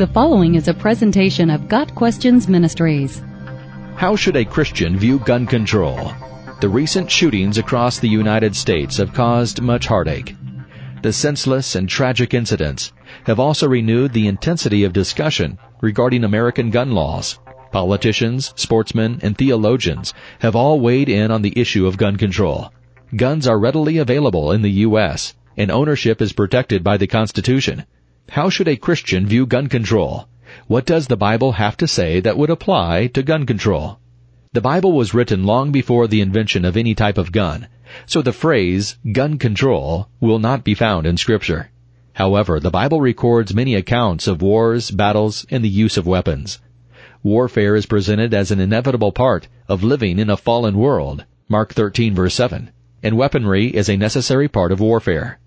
The following is a presentation of Got Questions Ministries. How should a Christian view gun control? The recent shootings across the United States have caused much heartache. The senseless and tragic incidents have also renewed the intensity of discussion regarding American gun laws. Politicians, sportsmen, and theologians have all weighed in on the issue of gun control. Guns are readily available in the U.S., and ownership is protected by the Constitution. How should a Christian view gun control? What does the Bible have to say that would apply to gun control? The Bible was written long before the invention of any type of gun, so the phrase gun control will not be found in scripture. However, the Bible records many accounts of wars, battles, and the use of weapons. Warfare is presented as an inevitable part of living in a fallen world, Mark 13 verse 7, and weaponry is a necessary part of warfare.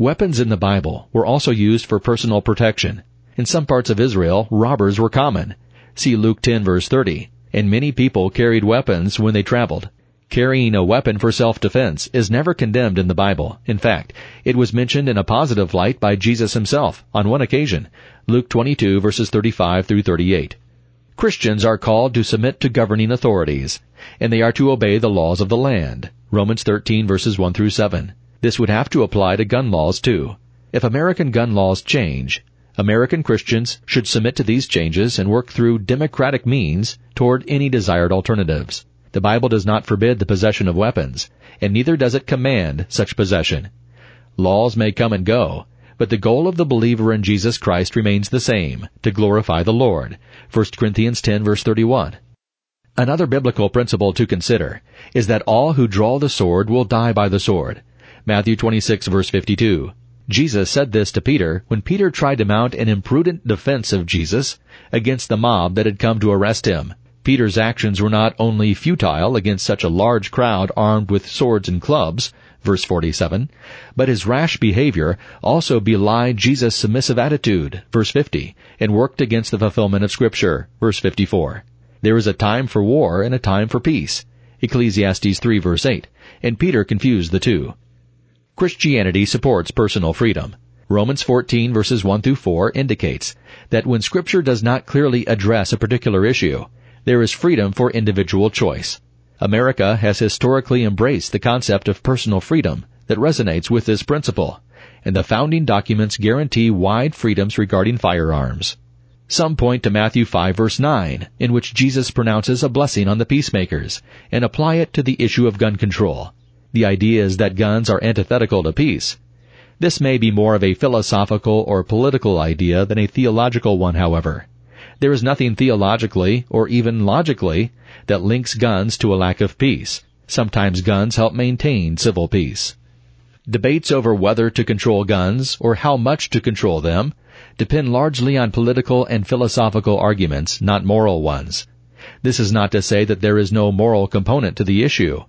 Weapons in the Bible were also used for personal protection. In some parts of Israel, robbers were common. See Luke 10 verse 30. And many people carried weapons when they traveled. Carrying a weapon for self-defense is never condemned in the Bible. In fact, it was mentioned in a positive light by Jesus himself on one occasion. Luke 22 verses 35 through 38. Christians are called to submit to governing authorities, and they are to obey the laws of the land. Romans 13 verses 1 through 7. This would have to apply to gun laws too. If American gun laws change, American Christians should submit to these changes and work through democratic means toward any desired alternatives. The Bible does not forbid the possession of weapons, and neither does it command such possession. Laws may come and go, but the goal of the believer in Jesus Christ remains the same, to glorify the Lord. 1 Corinthians 10 verse 31. Another biblical principle to consider is that all who draw the sword will die by the sword. Matthew 26 verse 52. Jesus said this to Peter when Peter tried to mount an imprudent defense of Jesus against the mob that had come to arrest him. Peter's actions were not only futile against such a large crowd armed with swords and clubs, verse 47, but his rash behavior also belied Jesus' submissive attitude, verse 50, and worked against the fulfillment of scripture, verse 54. There is a time for war and a time for peace, Ecclesiastes 3 verse 8, and Peter confused the two. Christianity supports personal freedom. Romans 14 verses 1 through 4 indicates that when scripture does not clearly address a particular issue, there is freedom for individual choice. America has historically embraced the concept of personal freedom that resonates with this principle, and the founding documents guarantee wide freedoms regarding firearms. Some point to Matthew 5 verse 9, in which Jesus pronounces a blessing on the peacemakers, and apply it to the issue of gun control. The idea is that guns are antithetical to peace. This may be more of a philosophical or political idea than a theological one, however. There is nothing theologically, or even logically, that links guns to a lack of peace. Sometimes guns help maintain civil peace. Debates over whether to control guns, or how much to control them, depend largely on political and philosophical arguments, not moral ones. This is not to say that there is no moral component to the issue.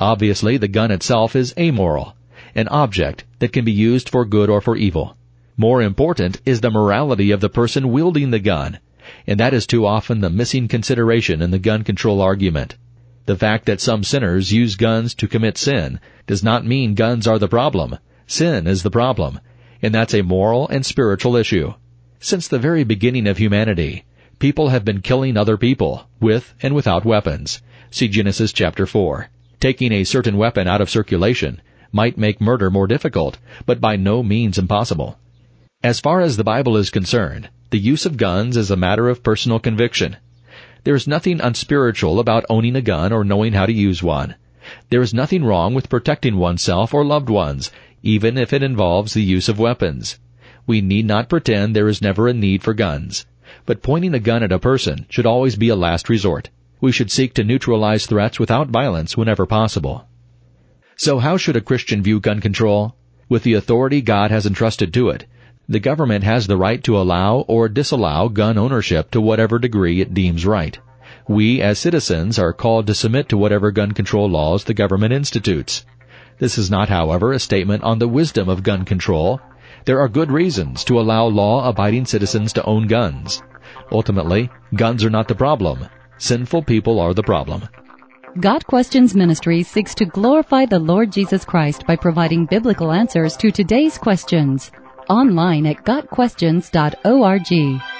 Obviously, the gun itself is amoral, an object that can be used for good or for evil. More important is the morality of the person wielding the gun, and that is too often the missing consideration in the gun control argument. The fact that some sinners use guns to commit sin does not mean guns are the problem. Sin is the problem, and that's a moral and spiritual issue. Since the very beginning of humanity, people have been killing other people, with and without weapons. See Genesis chapter 4. Taking a certain weapon out of circulation might make murder more difficult, but by no means impossible. As far as the Bible is concerned, the use of guns is a matter of personal conviction. There is nothing unspiritual about owning a gun or knowing how to use one. There is nothing wrong with protecting oneself or loved ones, even if it involves the use of weapons. We need not pretend there is never a need for guns. But pointing a gun at a person should always be a last resort. We should seek to neutralize threats without violence whenever possible. So how should a Christian view gun control? With the authority God has entrusted to it, the government has the right to allow or disallow gun ownership to whatever degree it deems right. We, as citizens, are called to submit to whatever gun control laws the government institutes. This is not, however, a statement on the wisdom of gun control. There are good reasons to allow law-abiding citizens to own guns. Ultimately, guns are not the problem. Sinful people are the problem. Got Questions Ministry seeks to glorify the Lord Jesus Christ by providing biblical answers to today's questions. Online at GotQuestions.org.